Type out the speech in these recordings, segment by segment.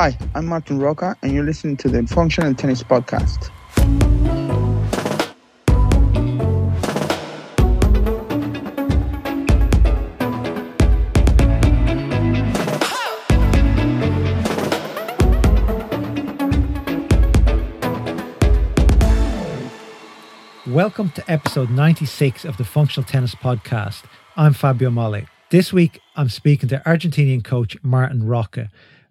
Hi, I'm Martin Rocca, and you're listening to the Functional Tennis Podcast. Welcome to episode 96 of the Functional Tennis Podcast. I'm Fabio Molle. This week, I'm speaking to Argentinian coach Martin Rocca.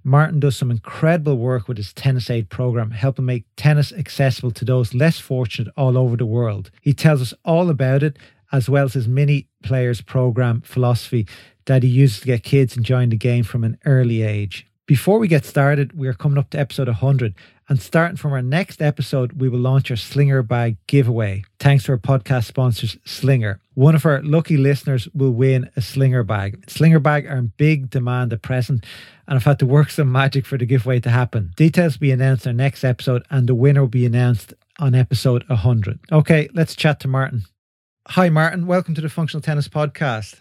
Martin does some incredible work with his Tennis Aid program, helping make tennis accessible to those less fortunate all over the world. He tells us all about it, as well as his mini players program philosophy that he uses to get kids enjoying the game from an early age. Before we get started, we are coming up to episode 100. And starting from our next episode, we will launch our Slinger Bag giveaway. Thanks to our podcast sponsors, Slinger. One of our lucky listeners will win a Slinger Bag. Slinger Bag are in big demand at present, and I've had to work some magic for the giveaway to happen. Details will be announced in our next episode, and the winner will be announced on episode 100. Okay, let's chat to Martin. Hi, Martin. Welcome to the Functional Tennis Podcast.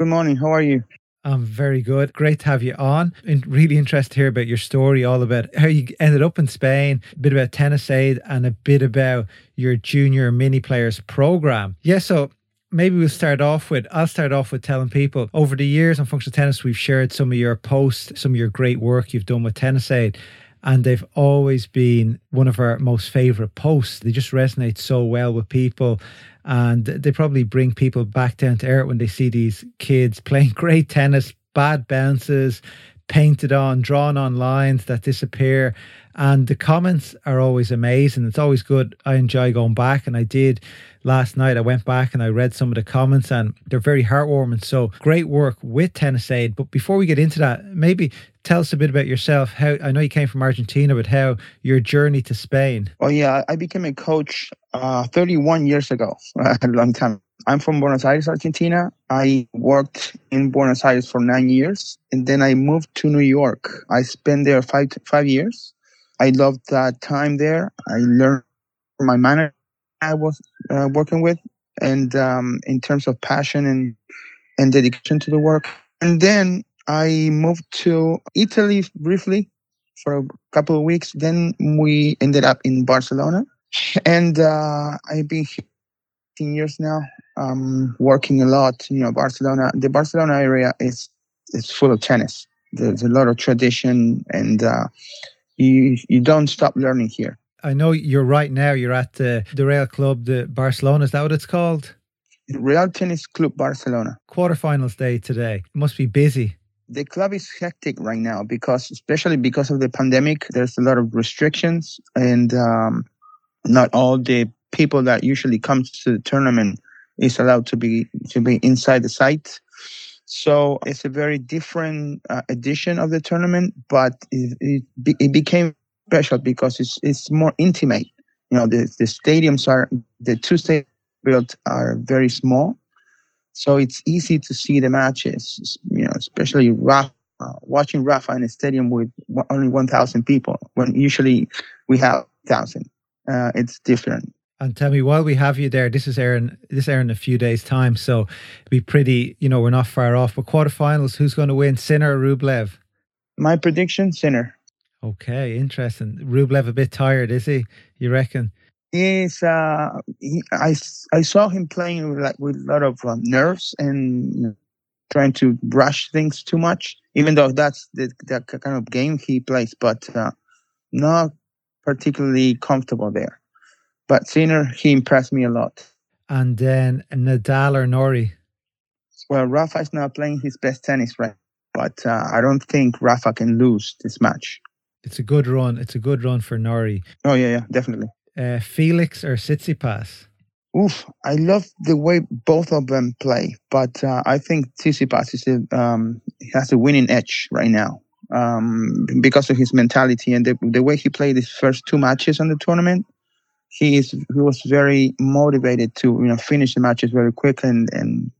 Good morning. How are you? I'm very good. Great to have you on. And really interested to hear about your story, all about how you ended up in Spain, a bit about Tennis Aid, and a bit about your junior mini players program. Yeah, so maybe we'll start off with I'll start off with telling people over the years on functional tennis we've shared some of your posts, some of your great work you've done with Tennis Aid. And they've always been one of our most favorite posts. They just resonate so well with people and they probably bring people back down to earth when they see these kids playing great tennis, bad bounces, painted on, drawn on lines that disappear. And the comments are always amazing. It's always good. I enjoy going back, and I did last night. I went back and I read some of the comments, and they're very heartwarming. So great work with Tennis Aid. But before we get into that, maybe tell us a bit about yourself. How I know you came from Argentina, but how your journey to Spain. Oh yeah, I became a coach uh, 31 years ago, a long time. I'm from Buenos Aires, Argentina. I worked in Buenos Aires for nine years, and then I moved to New York. I spent there five five years. I loved that time there. I learned my manager I was uh, working with, and um, in terms of passion and and dedication to the work. And then I moved to Italy briefly for a couple of weeks. Then we ended up in Barcelona, and uh, I've been here 15 years now, um, working a lot. You know, Barcelona. The Barcelona area is is full of tennis. There's a lot of tradition, and uh, you you don't stop learning here. I know you're right now. You're at the the Real Club, the Barcelona. Is that what it's called? Real Tennis Club Barcelona. Quarterfinals day today. Must be busy. The club is hectic right now because, especially because of the pandemic, there's a lot of restrictions, and um, not all the people that usually comes to the tournament is allowed to be to be inside the site. So it's a very different uh, edition of the tournament, but it, it, be, it became special because it's it's more intimate. You know, the the stadiums are the two stadiums built are very small, so it's easy to see the matches. You know, especially Rafa, watching Rafa in a stadium with only one thousand people when usually we have thousand. Uh, it's different. And tell me, while we have you there, this is Aaron. this in a few days' time, so be pretty. You know, we're not far off. But quarterfinals, who's going to win, Sinner or Rublev? My prediction, Sinner. Okay, interesting. Rublev a bit tired, is he? You reckon? He's. Uh, he, I I saw him playing with, like with a lot of uh, nerves and trying to rush things too much. Even though that's the that kind of game he plays, but uh, not particularly comfortable there. But Sinner, he impressed me a lot. And then Nadal or Norrie? Well, Rafa is now playing his best tennis right, but uh, I don't think Rafa can lose this match. It's a good run. It's a good run for Norrie. Oh yeah, yeah, definitely. Uh, Felix or Tsitsipas? Oof, I love the way both of them play, but uh, I think Tsitsipas is a, um, has a winning edge right now um, because of his mentality and the, the way he played his first two matches on the tournament. He is he was very motivated to you know finish the matches very quick and and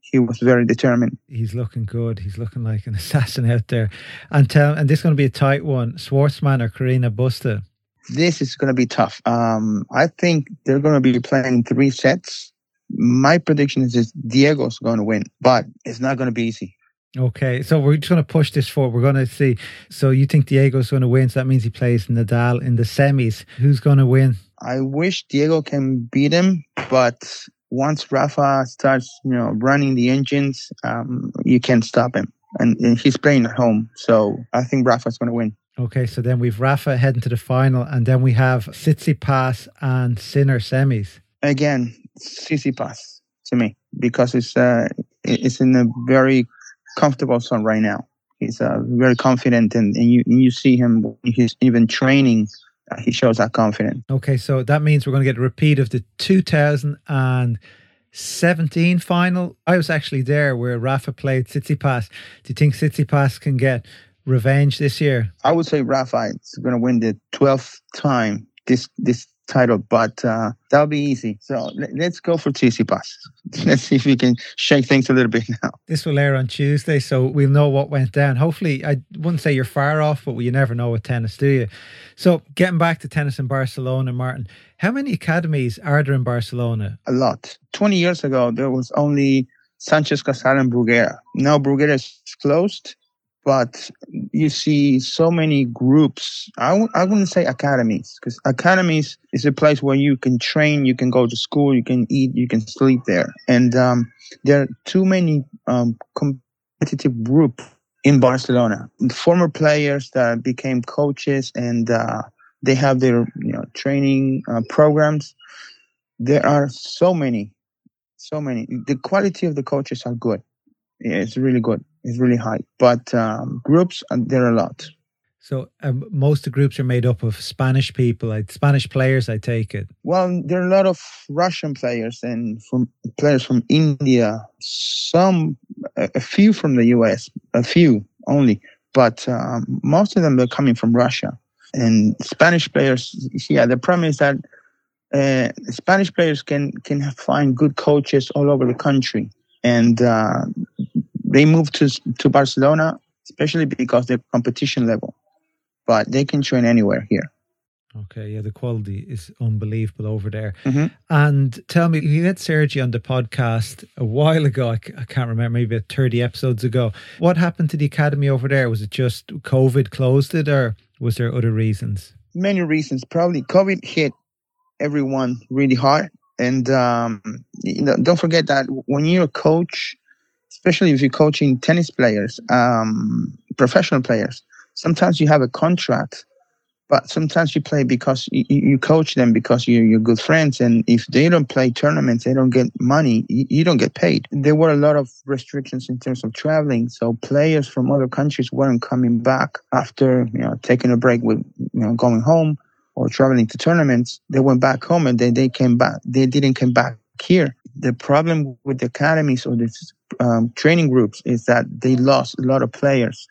he was very determined. He's looking good. He's looking like an assassin out there. And tell and this is going to be a tight one. Schwartzman or Carreño Busta? This is going to be tough. Um, I think they're going to be playing three sets. My prediction is that Diego's going to win, but it's not going to be easy. Okay, so we're just going to push this forward. We're going to see. So you think Diego's going to win? So that means he plays Nadal in the semis. Who's going to win? I wish Diego can beat him, but once Rafa starts, you know, running the engines, um, you can't stop him. And, and he's playing at home, so I think Rafa's going to win. Okay, so then we've Rafa heading to the final, and then we have Tsitsipas and Sinner semis. Again, Tsitsipas to me because it's uh, it's in a very comfortable zone right now. He's uh, very confident, and, and you you see him he's even training. Uh, he shows that confidence. Okay, so that means we're going to get a repeat of the 2017 final. I was actually there where Rafa played Tsitsipas. Do you think Tsitsipas can get revenge this year? I would say Rafa is going to win the 12th time this this title, but uh, that'll be easy. So let, us go for Tc Tsitsipas. Let's see if we can shake things a little bit now. This will air on Tuesday, so we'll know what went down. Hopefully, I wouldn't say you're far off, but you never know with tennis, do you? So getting back to tennis in Barcelona, Martin, how many academies are there in Barcelona? A lot. 20 years ago, there was only Sanchez Casal and Bruguera. Now Bruguera is closed but you see so many groups. I w- I wouldn't say academies because academies is a place where you can train, you can go to school, you can eat, you can sleep there. And um, there are too many um, competitive groups in Barcelona. Former players that became coaches and uh, they have their you know training uh, programs. There are so many, so many. The quality of the coaches are good. Yeah, it's really good is really high. But um, groups, uh, there are a lot. So um, most of the groups are made up of Spanish people, like Spanish players. I take it. Well, there are a lot of Russian players and from players from India. Some, a, a few from the U.S. A few only, but um, most of them are coming from Russia. And Spanish players, yeah. The problem is that uh, Spanish players can can find good coaches all over the country, and uh, they moved to to Barcelona, especially because the competition level. But they can train anywhere here. Okay, yeah, the quality is unbelievable over there. Mm-hmm. And tell me, you had Sergi on the podcast a while ago. I, I can't remember, maybe 30 episodes ago. What happened to the academy over there? Was it just COVID closed it, or was there other reasons? Many reasons. Probably COVID hit everyone really hard. And um, you know, don't forget that when you're a coach, especially if you're coaching tennis players, um, professional players. Sometimes you have a contract, but sometimes you play because you, you coach them because you're, you're good friends. And if they don't play tournaments, they don't get money, you, you don't get paid. There were a lot of restrictions in terms of traveling. So players from other countries weren't coming back after, you know, taking a break with, you know, going home or traveling to tournaments. They went back home and then they came back. They didn't come back here. The problem with the academies or the um, training groups is that they lost a lot of players,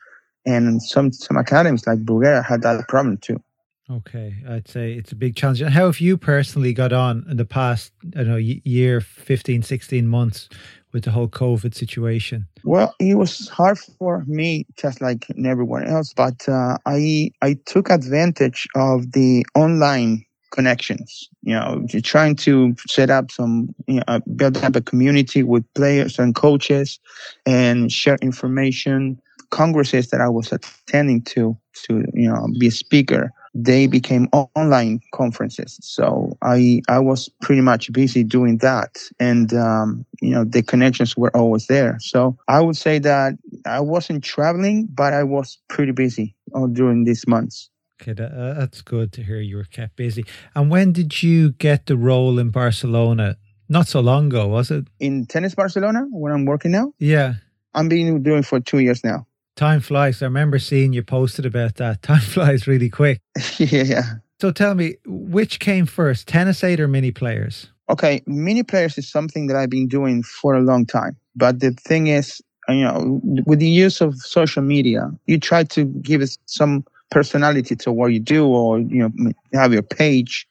and some some academies like Bruguera had that problem too. Okay, I'd say it's a big challenge. And How have you personally got on in the past, I don't know, year, 15, 16 months with the whole COVID situation? Well, it was hard for me, just like everyone else, but uh, I I took advantage of the online connections. You know, trying to set up some, you know, uh, build up a community with players and coaches, and share information. Congresses that I was attending to, to you know, be a speaker, they became online conferences. So I I was pretty much busy doing that, and um, you know, the connections were always there. So I would say that I wasn't traveling, but I was pretty busy uh, during these months. Okay, that, uh, that's good to hear you were kept busy. And when did you get the role in Barcelona? Not so long ago, was it? In Tennis Barcelona, where I'm working now? Yeah. I've been doing for two years now. Time flies. I remember seeing you posted about that. Time flies really quick. yeah. Yeah. So tell me, which came first, tennis aid or mini players? Okay, mini players is something that I've been doing for a long time. But the thing is, you know, with the use of social media, you try to give it some personality to what you do or you know have your page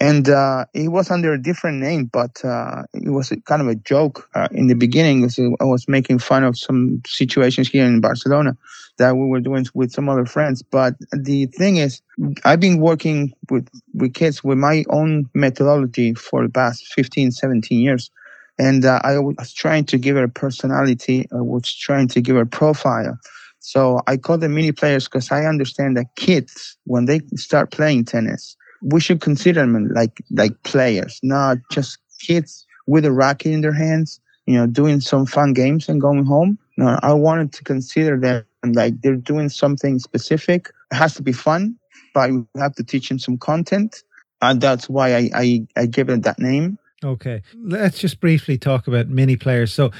and uh, it was under a different name but uh, it was kind of a joke uh, in the beginning i was making fun of some situations here in barcelona that we were doing with some other friends but the thing is i've been working with with kids with my own methodology for the past 15 17 years And uh, I was trying to give her a personality. I was trying to give her a profile. So I call them mini players because I understand that kids, when they start playing tennis, we should consider them like like players, not just kids with a racket in their hands, you know, doing some fun games and going home. No, I wanted to consider them like they're doing something specific. It has to be fun, but we have to teach them some content. And that's why I, I, I give it that name. Okay. Let's just briefly talk about mini players. So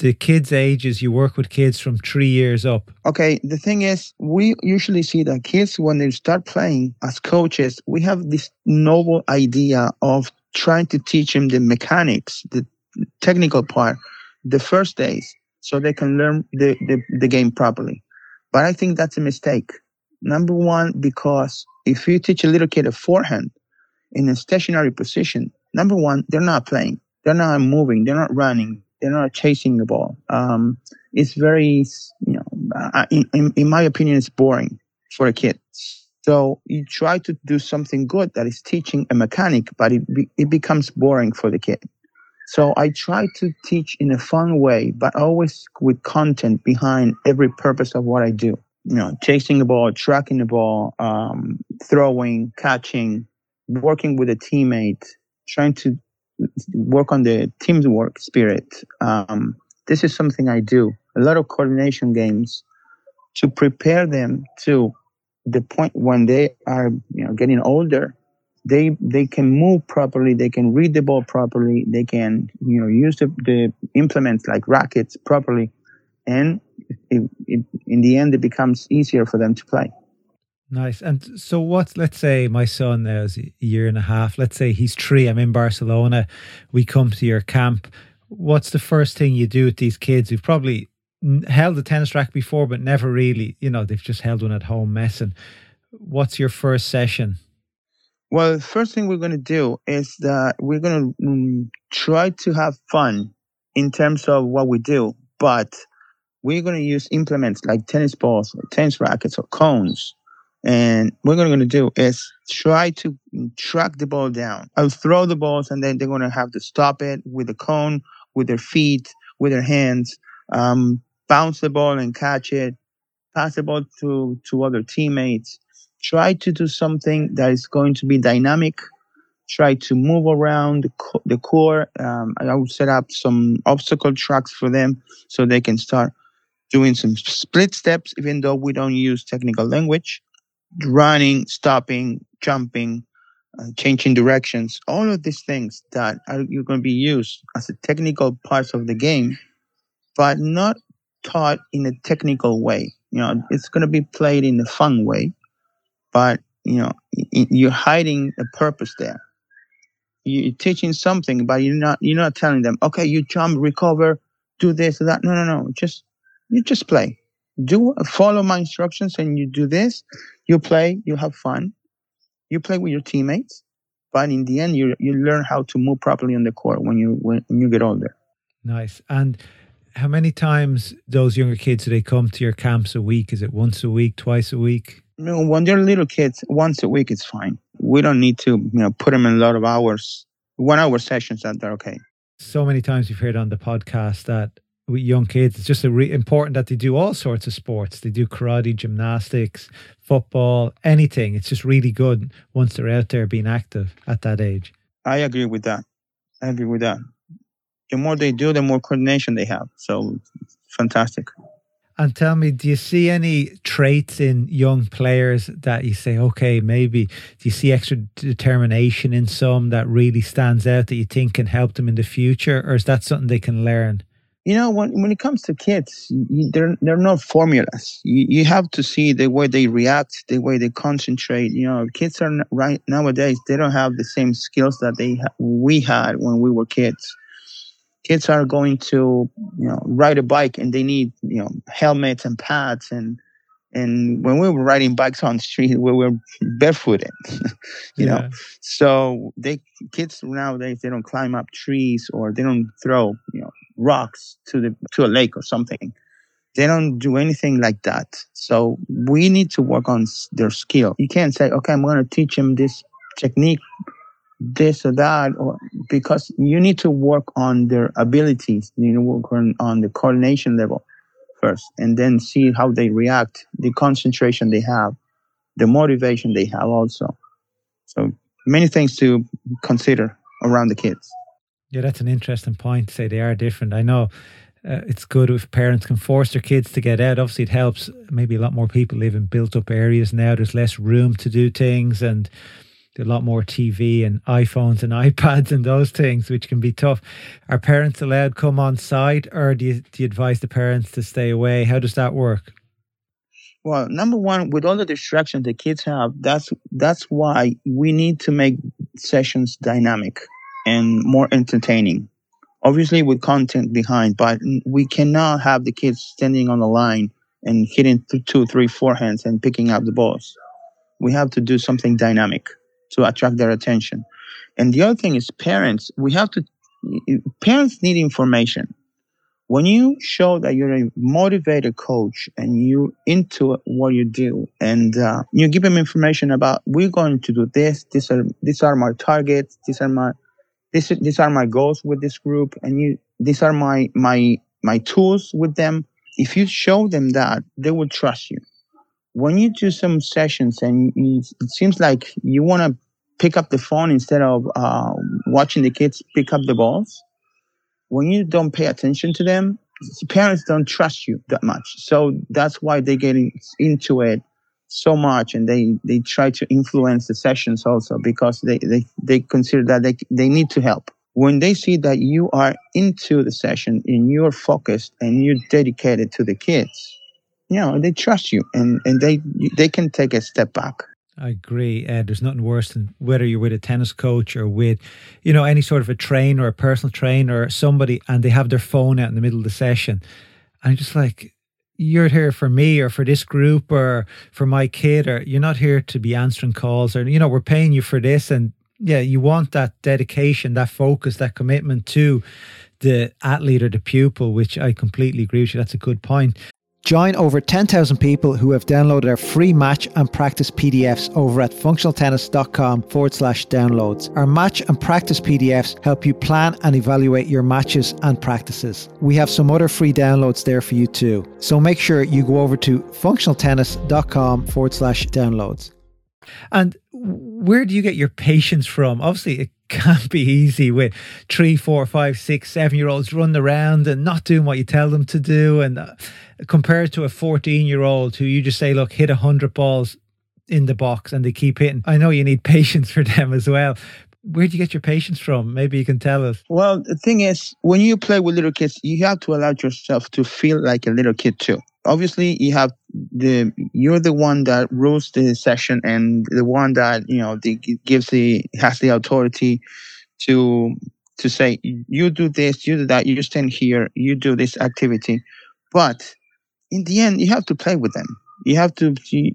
the kids' ages, you work with kids from three years up. Okay, the thing is, we usually see that kids, when they start playing as coaches, we have this noble idea of trying to teach them the mechanics, the technical part, the first days, so they can learn the, the, the game properly. But I think that's a mistake. Number one, because if you teach a little kid a forehand in a stationary position, number one, they're not playing. They're not moving. They're not running. They're not chasing the ball. Um, it's very, you know, in, in, my opinion, it's boring for a kid. So you try to do something good that is teaching a mechanic, but it, be, it becomes boring for the kid. So I try to teach in a fun way, but always with content behind every purpose of what I do. You know, chasing the ball, tracking the ball, um, throwing, catching, working with a teammate, trying to work on the teamwork spirit. Um, this is something I do. A lot of coordination games to prepare them to the point when they are you know getting older they they can move properly they can read the ball properly they can you know use the, the implements like rackets properly and it, it, in the end it becomes easier for them to play nice and so what let's say my son is a year and a half let's say he's three i'm in barcelona we come to your camp what's the first thing you do with these kids who've probably held a tennis racket before, but never really, you know, they've just held one at home messing. What's your first session? Well, the first thing we're going to do is that we're going to um, try to have fun in terms of what we do, but we're going to use implements like tennis balls, or tennis rackets, or cones. And what we're going to do is try to track the ball down. I'll throw the balls, and then they're going to have to stop it with a cone, with their feet, with their hands. Um, bounce the ball and catch it, pass the ball to, to other teammates. Try to do something that is going to be dynamic. Try to move around the, co- the core. Um, I will set up some obstacle tracks for them so they can start doing some split steps, even though we don't use technical language. Running, stopping, jumping, uh, changing directions, all of these things that are you're going to be used as a technical parts of the game, but not taught in a technical way. You know, it's going to be played in a fun way, but you know, you're hiding a purpose there. You're teaching something, but you're not. You're not telling them, okay, you jump, recover, do this or that. No, no, no. Just you just play. Do follow my instructions, and you do this. You play. You have fun. You play with your teammates, but in the end, you you learn how to move properly on the court when you when, you get older. Nice and how many times those younger kids do they come to your camps a week? Is it once a week, twice a week? No, when they're little kids, once a week it's fine. We don't need to, you know, put them in a lot of hours. One hour sessions that they're okay. So many times you've heard on the podcast that with young kids, it's just re- important that they do all sorts of sports. They do karate, gymnastics, football, anything. It's just really good once they're out there being active at that age. I agree with that. I agree with that the more they do, the more coordination they have. So fantastic. And tell me, do you see any traits in young players that you say, okay, maybe do you see extra determination in some that really stands out that you think can help them in the future, or is that something they can learn? You know, when when it comes to kids, they're they're not formulas. You, you have to see the way they react, the way they concentrate. You know, kids are right nowadays. They don't have the same skills that they we had when we were kids kids are going to you know ride a bike and they need you know helmets and pads and and when we were riding bikes on the street we were barefooted you yeah. know so they kids nowadays they don't climb up trees or they don't throw you know rocks to the to a lake or something. They don't do anything like that. So we need to work on their skill. You can't say okay i'm going to teach them this technique this or that, or because you need to work on their abilities. You know, work on, on the coordination level first, and then see how they react, the concentration they have, the motivation they have also. So many things to consider around the kids. Yeah, that's an interesting point say they are different. I know uh, it's good if parents can force their kids to get out. Obviously, it helps. Maybe a lot more people live in built up areas now. There's less room to do things and a lot more TV and iPhones and iPads and those things, which can be tough. Are parents allowed come on site or do you, do you advise the parents to stay away? How does that work? Well, number one, with all the distractions the kids have, that's that's why we need to make sessions dynamic and more entertaining. Obviously, with content behind, but we cannot have the kids standing on the line and hitting two, three forehands and picking up the balls. We have to do something dynamic to attract their attention. And the other thing is parents. We have to. Parents need information when you show that you're a motivated coach and you into what you do and uh, you give them information about we're going to do this these are these are my targets these are my this, these are my goals with this group and you these are my my my tools with them if you show them that they will trust you when you do some sessions and you, it seems like you want to pick up the phone instead of uh, watching the kids pick up the balls when you don't pay attention to them, parents don't trust you that much. So that's why they get into it so much and they, they try to influence the sessions also because they, they, they consider that they, they need to help. When they see that you are into the session and you're focused and you're dedicated to the kids, you know, they trust you and, and they, they can take a step back. I agree. There's nothing worse than whether you're with a tennis coach or with, you know, any sort of a trainer, or a personal trainer, or somebody, and they have their phone out in the middle of the session. And I'm just like, you're here for me or for this group or for my kid, or you're not here to be answering calls, or, you know, we're paying you for this. And yeah, you want that dedication, that focus, that commitment to the athlete or the pupil, which I completely agree with you. That's a good point. Join over 10,000 people who have downloaded our free match and practice PDFs over at functionaltennis.com forward slash downloads. Our match and practice PDFs help you plan and evaluate your matches and practices. We have some other free downloads there for you too. So make sure you go over to functionaltennis.com forward slash downloads. And where do you get your patience from? Obviously, it can't be easy with three, four, five, six, seven year olds running around and not doing what you tell them to do. And uh, compared to a 14 year old who you just say, look, hit 100 balls in the box and they keep hitting. I know you need patience for them as well. Where do you get your patience from? Maybe you can tell us. Well, the thing is, when you play with little kids, you have to allow yourself to feel like a little kid too. Obviously, you have the you're the one that rules the session and the one that you know the, gives the has the authority to to say you do this, you do that, you stand here, you do this activity. But in the end, you have to play with them. You have to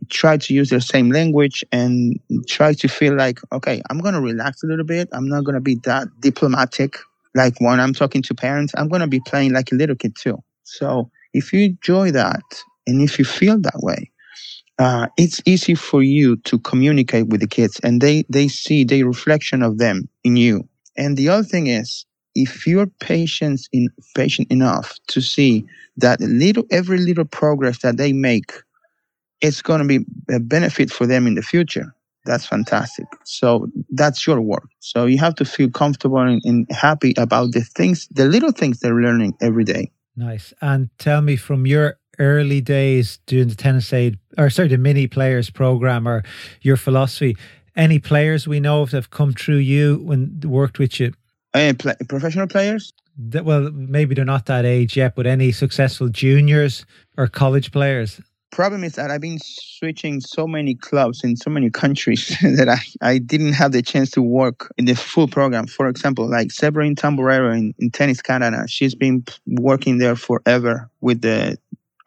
try to use their same language and try to feel like, okay, I'm going to relax a little bit. I'm not going to be that diplomatic. Like when I'm talking to parents, I'm going to be playing like a little kid too. So if you enjoy that and if you feel that way, uh, it's easy for you to communicate with the kids and they, they see the reflection of them in you. And the other thing is, if you're patient in patient enough to see that little every little progress that they make it's going to be a benefit for them in the future. That's fantastic. So that's your work. So you have to feel comfortable and, and happy about the things the little things they're learning every day. Nice. And tell me from your early days doing the tennis aid or sorry the mini players program or your philosophy any players we know of that have come through you when worked with you uh, play, professional players? That, well, maybe they're not that age yet, but any successful juniors or college players? Problem is that I've been switching so many clubs in so many countries that I, I didn't have the chance to work in the full program. For example, like Severine Tamborero in, in Tennis Canada, she's been working there forever with the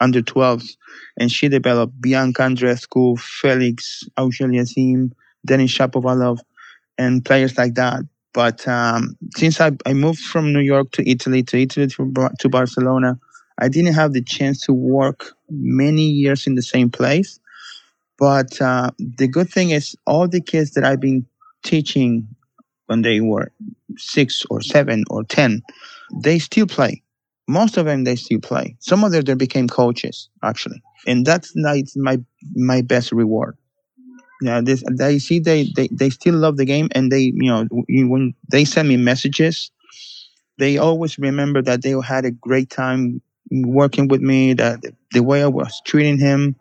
under 12s, and she developed Bianca Andreescu, Felix Auger-Aliassime, Denis Shapovalov, and players like that. But um, since I, I moved from New York to Italy, to Italy to, to Barcelona, I didn't have the chance to work many years in the same place. But uh, the good thing is, all the kids that I've been teaching when they were six or seven or 10, they still play. Most of them, they still play. Some of them, they became coaches, actually. And that's my, my best reward. Yeah, this, they see they, they, they still love the game and they, you know, when they send me messages, they always remember that they had a great time working with me, that the way I was treating him,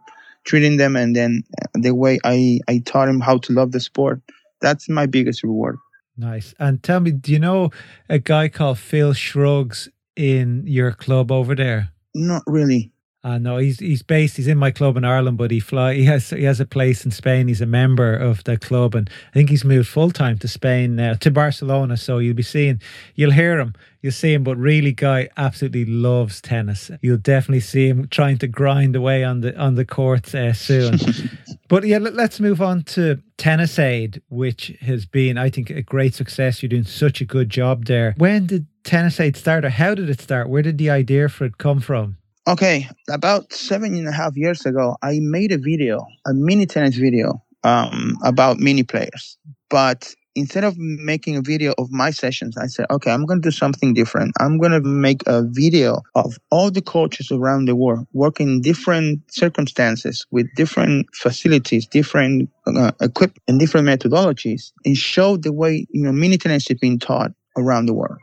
treating them, and then uh, the way I, I taught him how to love the sport. That's my biggest reward. Nice. And tell me, do you know a guy called Phil Shrugs in your club over there? Not really. Uh, no, he's he's based. He's in my club in Ireland, but he fly. He has he has a place in Spain. He's a member of the club, and I think he's moved full time to Spain now to Barcelona. So you'll be seeing, you'll hear him, you'll see him. But really, guy absolutely loves tennis. You'll definitely see him trying to grind away on the on the courts uh, soon. but yeah, let, us move on to Tennis Aid, which has been, I think, a great success. You're doing such a good job there. When did Tennis Aid start, or how did it start? Where did the idea for it come from? Okay, about seven and a half years ago, I made a video, a mini tennis video um, about mini players. But instead of making a video of my sessions, I said, okay, I'm going to do something different. I'm going to make a video of all the coaches around the world working in different circumstances with different facilities, different uh, equipment, and different methodologies, and show the way you know mini tennis is being taught around the world.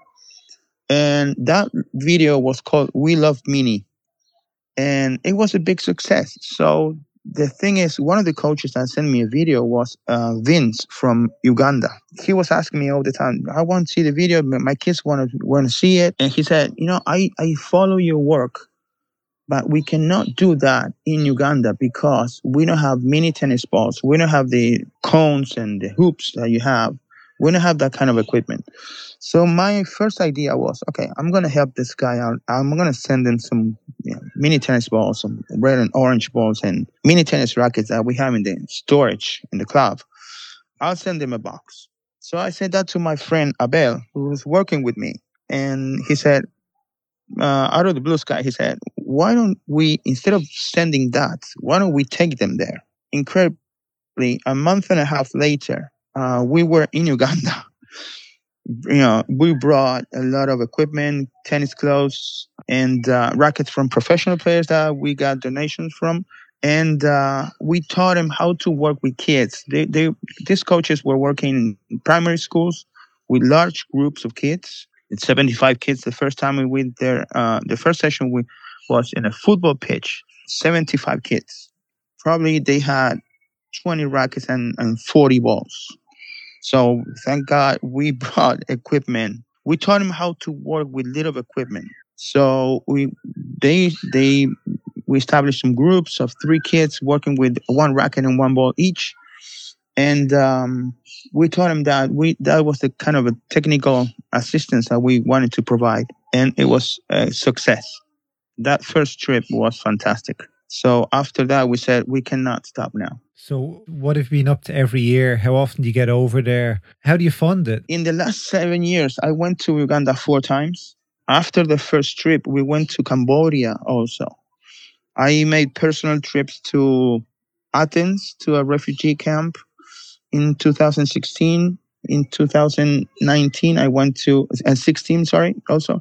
And that video was called "We Love Mini." And it was a big success. So the thing is, one of the coaches that sent me a video was uh, Vince from Uganda. He was asking me all the time, "I want to see the video. My kids want to want to see it." And he said, "You know, I I follow your work, but we cannot do that in Uganda because we don't have mini tennis balls. We don't have the cones and the hoops that you have. We don't have that kind of equipment." So my first idea was, okay, I'm gonna help this guy out. I'm gonna send him some you know, mini tennis balls, some red and orange balls, and mini tennis rackets that we have in the storage in the club. I'll send them a box. So I said that to my friend Abel, who was working with me, and he said, uh, out of the blue sky, he said, "Why don't we, instead of sending that, why don't we take them there?" Incredibly, a month and a half later, uh, we were in Uganda you know, we brought a lot of equipment, tennis clubs, and uh, rackets from professional players that we got donations from. And uh, we taught them how to work with kids. They, they, these coaches were working in primary schools with large groups of kids. It's 75 kids. The first time we went there, uh, the first session we was in a football pitch, 75 kids. Probably they had 20 rackets and, and 40 balls so thank God we brought equipment. We taught them how to work with little equipment. So we they they we established some groups of three kids working with one racket and one ball each, and um, we taught them that we that was the kind of a technical assistance that we wanted to provide, and it was a success. That first trip was fantastic. So after that, we said we cannot stop now. So, what have you been up to every year? How often do you get over there? How do you fund it? In the last seven years, I went to Uganda four times. After the first trip, we went to Cambodia also. I made personal trips to Athens to a refugee camp in 2016. In 2019, I went to, and 16, sorry, also.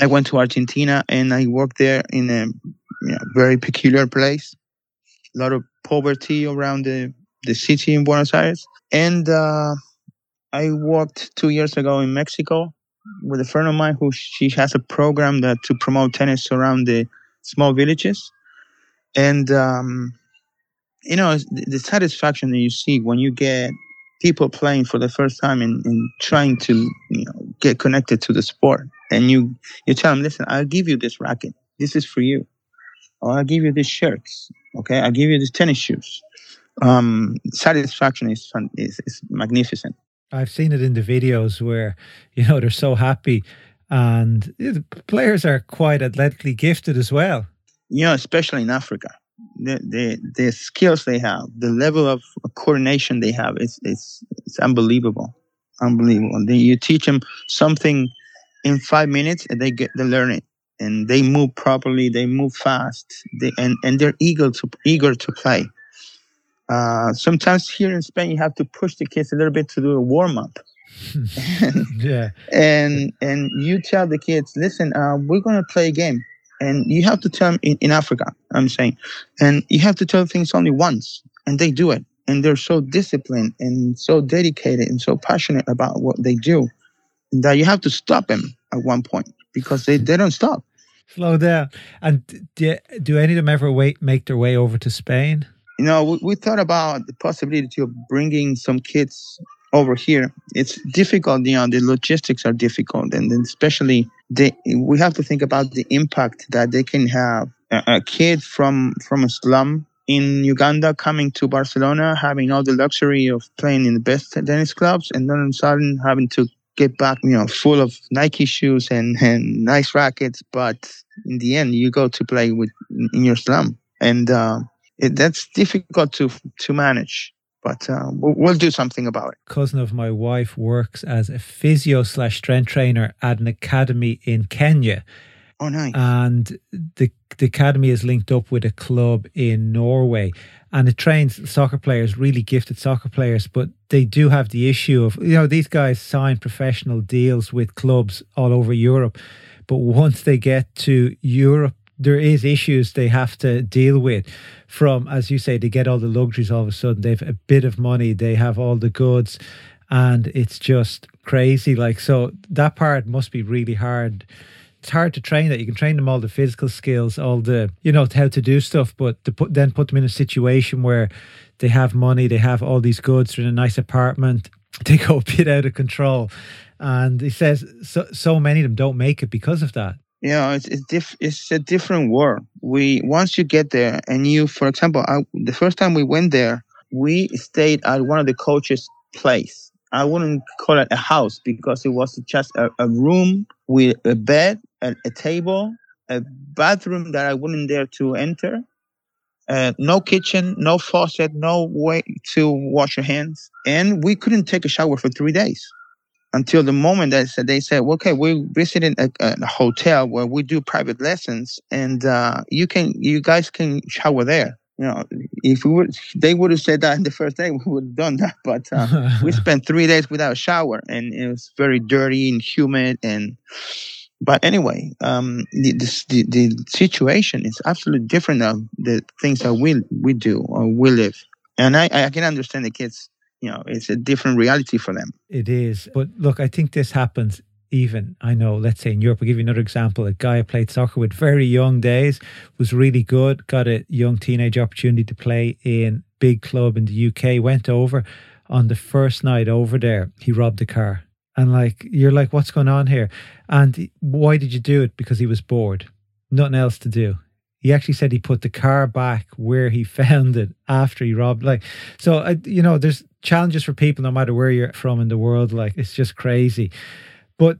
I went to Argentina and I worked there in a you know, very peculiar place a lot of poverty around the, the city in Buenos Aires. And uh, I worked two years ago in Mexico with a friend of mine who she has a program that to promote tennis around the small villages. And, um, you know, the, the, satisfaction that you see when you get people playing for the first time and, and trying to, you know, get connected to the sport. And you, you tell them, listen, I'll give you this racket. This is for you. Or I'll give you these shirts. Okay, i'll give you these tennis shoes. Um, satisfaction is fun, is, is magnificent. I've seen it in the videos where you know they're so happy, and the players are quite athletically gifted as well. Yeah, especially in Africa, the the, the skills they have, the level of coordination they have, it's it's, it's unbelievable, unbelievable. They, you teach them something in five minutes, and they get they learn it and they move properly they move fast they, and, and they're eager to eager to play uh, sometimes here in spain you have to push the kids a little bit to do a warm-up and, yeah. And and you tell the kids, listen, uh, we're gonna play a game, and you have to tell them in, in Africa. I'm saying, and you have to tell things only once, and they do it, and they're so disciplined and so dedicated and so passionate about what they do that you have to stop them at one point because they, they don't stop. Slow down. And do, do any of them ever wait, make their way over to Spain? You know, we, we thought about the possibility of bringing some kids over here. It's difficult, you know, the logistics are difficult. And then especially they, we have to think about the impact that they can have. A, a kid from, from a slum in Uganda coming to Barcelona, having all the luxury of playing in the best tennis clubs, and then all of a sudden having to get back, you know, full of Nike shoes and, and nice rackets. But in the end, you go to play with in your slum, and uh, it, that's difficult to to manage. But uh, we'll, we'll, do something about it. Cousin of my wife works as a physio slash strength trainer at an academy in Kenya. Oh, nice. And the the academy is linked up with a club in Norway and it trains soccer players, really gifted soccer players, but they do have the issue of, you know, these guys sign professional deals with clubs all over Europe. But once they get to Europe, there is issues they have to deal with from, as you say, they get all the luxuries all of a sudden. They've a bit of money, they have all the goods, and it's just crazy. Like, so that part must be really hard it's hard to train that. You can train them all the physical skills, all the you know how to do stuff, but to put then put them in a situation where they have money, they have all these goods, they're in a nice apartment, they go a bit out of control, and he says so so many of them don't make it because of that. Yeah, it's it's, diff- it's a different world. We once you get there, and you, for example, I, the first time we went there, we stayed at one of the coaches' place. I wouldn't call it a house because it was just a, a room with a bed a, a table, a bathroom that I wouldn't dare to enter, uh, no kitchen, no faucet, no way to wash your hands, and we couldn't take a shower for three days until the moment that they said, okay, we're visiting a, a, hotel where we do private lessons, and uh, you can, you guys can shower there. You know, if we would, they would have said that in the first day, we would have done that. But uh, we spent three days without a shower, and it was very dirty and humid, and but anyway, um, the, the, the situation is absolutely different than the things that we we do or we live, and I I can understand the kids. You know, it's a different reality for them. It is, but look, I think this happens even I know, let's say in Europe, I'll give you another example. A guy I played soccer with very young days was really good, got a young teenage opportunity to play in big club in the UK, went over on the first night over there, he robbed a car. And like you're like what's going on here? And why did you do it? Because he was bored. Nothing else to do. He actually said he put the car back where he found it after he robbed like so I, you know there's challenges for people no matter where you're from in the world like it's just crazy but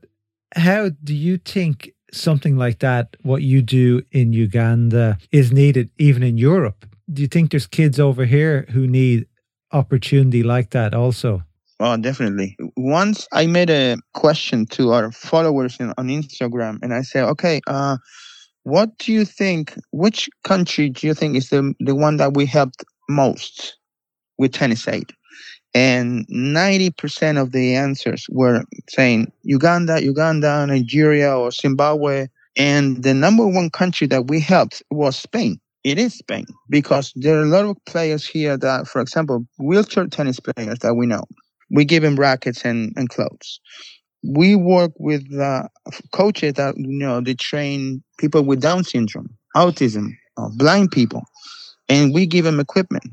how do you think something like that what you do in uganda is needed even in europe do you think there's kids over here who need opportunity like that also Oh, definitely. Once I made a question to our followers in, on Instagram, and I said, okay, uh, what do you think? Which country do you think is the the one that we helped most with tennis aid? And ninety percent of the answers were saying Uganda, Uganda, Nigeria, or Zimbabwe. And the number one country that we helped was Spain. It is Spain because there are a lot of players here that, for example, wheelchair tennis players that we know we give them rackets and, and clothes. We work with uh, coaches that you know they train people with Down syndrome, autism, blind people, and we give them equipment.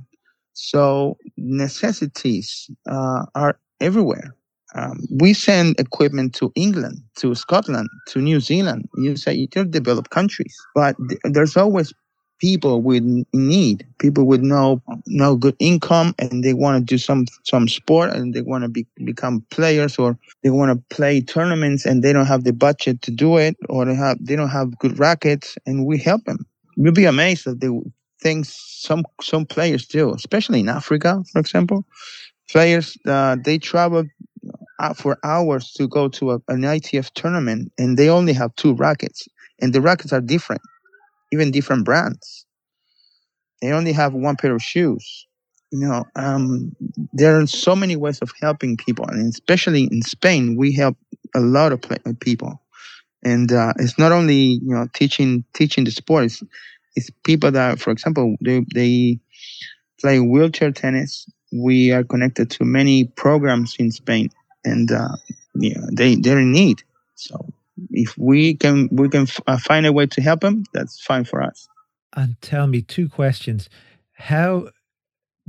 So necessities uh, are everywhere. Um, we send equipment to England, to Scotland, to New Zealand. You say you're developed countries, but th- there's always people with need, people with no no good income, and they want to do some some sport and they want to be, become players or they want to play tournaments and they don't have the budget to do it or they have they don't have good rackets, and we help them. You'll be amazed at the things some some players do, especially in Africa, for example. Players uh, they travel uh, for hours to go to a, an ITF tournament, and they only have two rackets, and the rackets are different even different brands. They only have one pair of shoes. You know, um, there are so many ways of helping people, and especially in Spain, we help a lot of people. And uh, it's not only you know teaching teaching the sports; it's people that, for example, they they play wheelchair tennis. We are connected to many programs in Spain, and uh, yeah, they they're in need. So if we can we can f- uh, find a way to help them, that's fine for us. And tell me two questions: How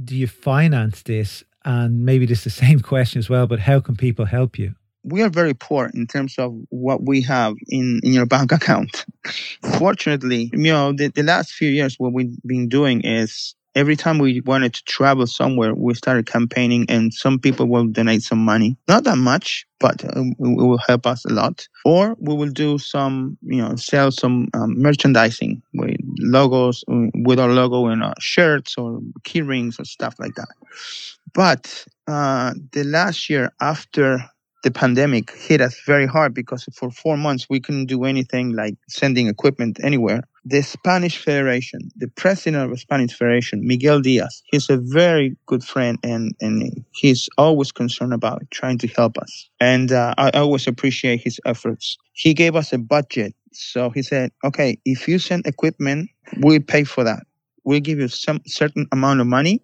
do you finance this? And maybe this is the same question as well, but how can people help you? We are very poor in terms of what we have in, in your bank account. Fortunately, you know, the, the last few years, what we've been doing is every time we wanted to travel somewhere, we started campaigning, and some people will donate some money. Not that much, but um, it will help us a lot. Or we will do some, you know, sell some um, merchandising with logos, uh, with our logo in our shirts or key rings or stuff like that. But uh, the last year after the pandemic hit us very hard because for four months we couldn't do anything like sending equipment anywhere. The Spanish Federation, the president of the Spanish Federation, Miguel Diaz, he's a very good friend and, and he's always concerned about trying to help us. And uh, I always appreciate his efforts. He gave us a budget. So he said, okay, if you send equipment, we pay for that. We'll give you some certain amount of money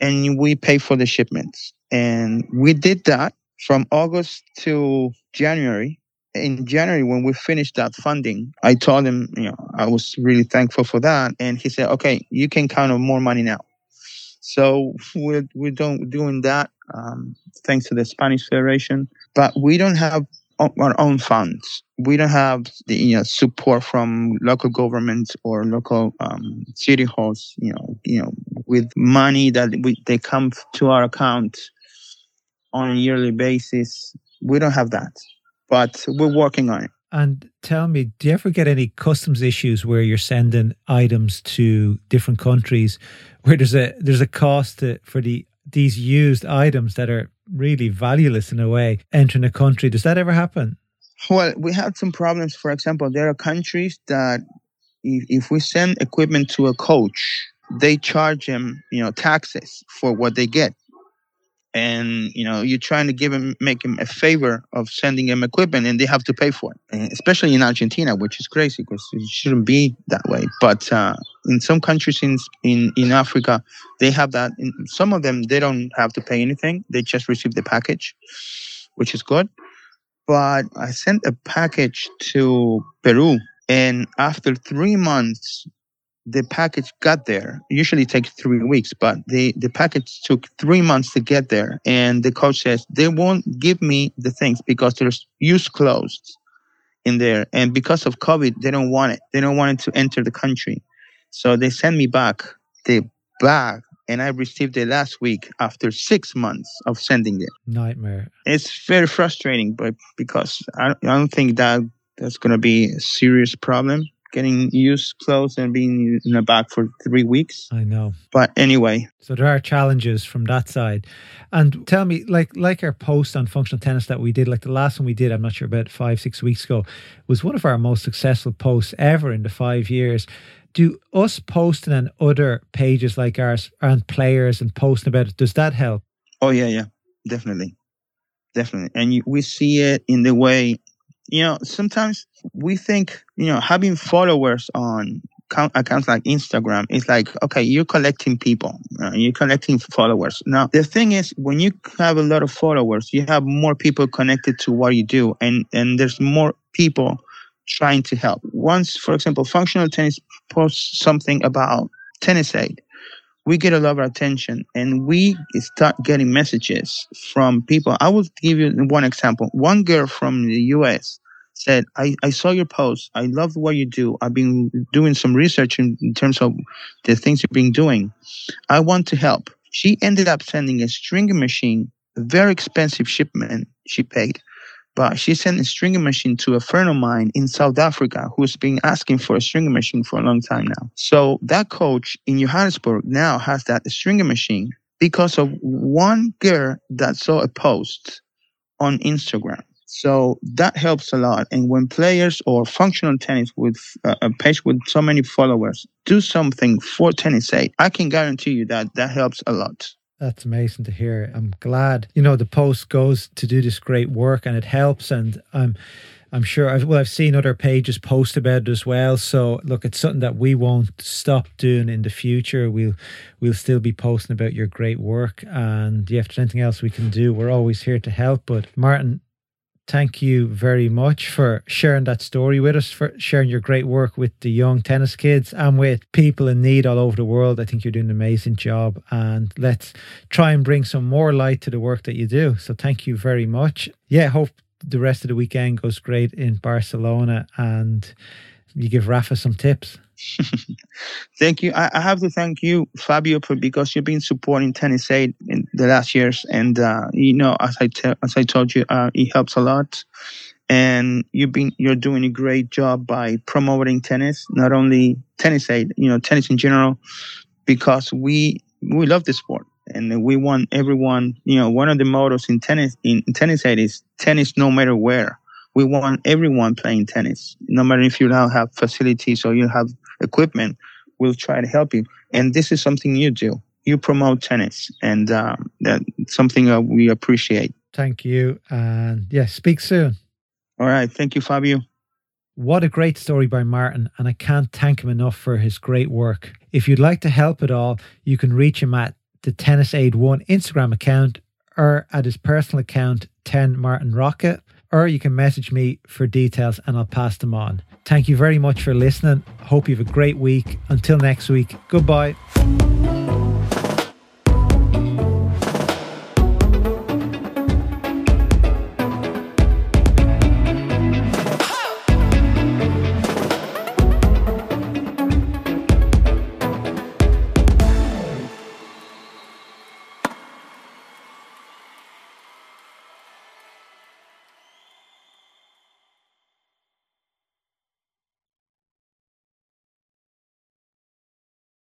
and we pay for the shipments. And we did that from August to January. In January, when we finished that funding, I told him, you know, I was really thankful for that. And he said, okay, you can count on more money now. So we're, we're doing, doing that um, thanks to the Spanish Federation. But we don't have our own funds. We don't have the you know, support from local governments or local um, city halls. You know, you know, with money that we, they come to our account on a yearly basis. We don't have that, but we're working on it. And tell me, do you ever get any customs issues where you're sending items to different countries where there's a there's a cost to, for the these used items that are really valueless in a way entering a country? Does that ever happen? Well, we have some problems. For example, there are countries that if, if we send equipment to a coach, they charge them, you know, taxes for what they get and you know you're trying to give him make him a favor of sending him equipment and they have to pay for it. And especially in argentina which is crazy because it shouldn't be that way. But uh, in some countries in, in in africa they have that in some of them they don't have to pay anything. They just receive the package which is good. But i sent a package to peru and after three months the package got there. Usually takes three weeks, but the, the package took three months to get there. And the coach says they won't give me the things because there's use clothes in there. And because of COVID, they don't want it. They don't want it to enter the country. So they send me back the bag and I received it last week after six months of sending it. Nightmare. It's very frustrating, but because I, I don't think that that's going to be a serious problem getting used clothes and being in the back for three weeks. I know. But anyway. So there are challenges from that side. And tell me, like like our post on functional tennis that we did, like the last one we did, I'm not sure about five, six weeks ago, was one of our most successful posts ever in the five years. Do us posting on other pages like ours and players and posting about it, does that help? Oh yeah, yeah. Definitely. Definitely. And you, we see it in the way you know, sometimes we think, you know, having followers on accounts like Instagram is like, okay, you're collecting people, uh, you're collecting followers. Now, the thing is, when you have a lot of followers, you have more people connected to what you do, and and there's more people trying to help. Once, for example, functional tennis posts something about tennis aid, we get a lot of attention and we start getting messages from people. I will give you one example. One girl from the US said, I, I saw your post. I love what you do. I've been doing some research in, in terms of the things you've been doing. I want to help. She ended up sending a stringing machine, a very expensive shipment she paid. But she sent a stringing machine to a friend of mine in South Africa who's been asking for a stringing machine for a long time now. So that coach in Johannesburg now has that stringing machine because of one girl that saw a post on Instagram. So that helps a lot. And when players or functional tennis with uh, a page with so many followers do something for tennis aid, I can guarantee you that that helps a lot. That's amazing to hear. I'm glad, you know, the post goes to do this great work and it helps. And I'm, I'm sure I've, well, I've seen other pages post about it as well. So look, it's something that we won't stop doing in the future. We'll, we'll still be posting about your great work. And yeah, if there's anything else we can do, we're always here to help. But Martin, thank you very much for sharing that story with us, for sharing your great work with the young tennis kids and with people in need all over the world. I think you're doing an amazing job. And let's try and bring some more light to the work that you do. So thank you very much. Yeah, hope the rest of the weekend goes great in Barcelona and you give Rafa some tips. thank you. I, I, have to thank you, Fabio, for because you've been supporting Tennis Aid in the last years, and uh, you know, as I te- as I told you, uh, it helps a lot. And you've been you're doing a great job by promoting tennis, not only Tennis Aid, you know, tennis in general, because we we love the sport and we want everyone. You know, one of the mottos in tennis in, Tennis Aid is tennis no matter where we want everyone playing tennis, no matter if you don't have facilities or you have equipment, we'll try to help you. And this is something you do. You promote tennis, and um, that's something uh, we appreciate. Thank you. And yeah, speak soon. All right. Thank you, Fabio. What a great story by Martin, and I can't thank him enough for his great work. If you'd like to help at all, you can reach him at the Tennis Aid One Instagram account or at his personal account, 10 Martin Rocca, or you can message me for details and I'll pass them on. Thank you very much for listening. Hope you have a great week. Until next week, goodbye.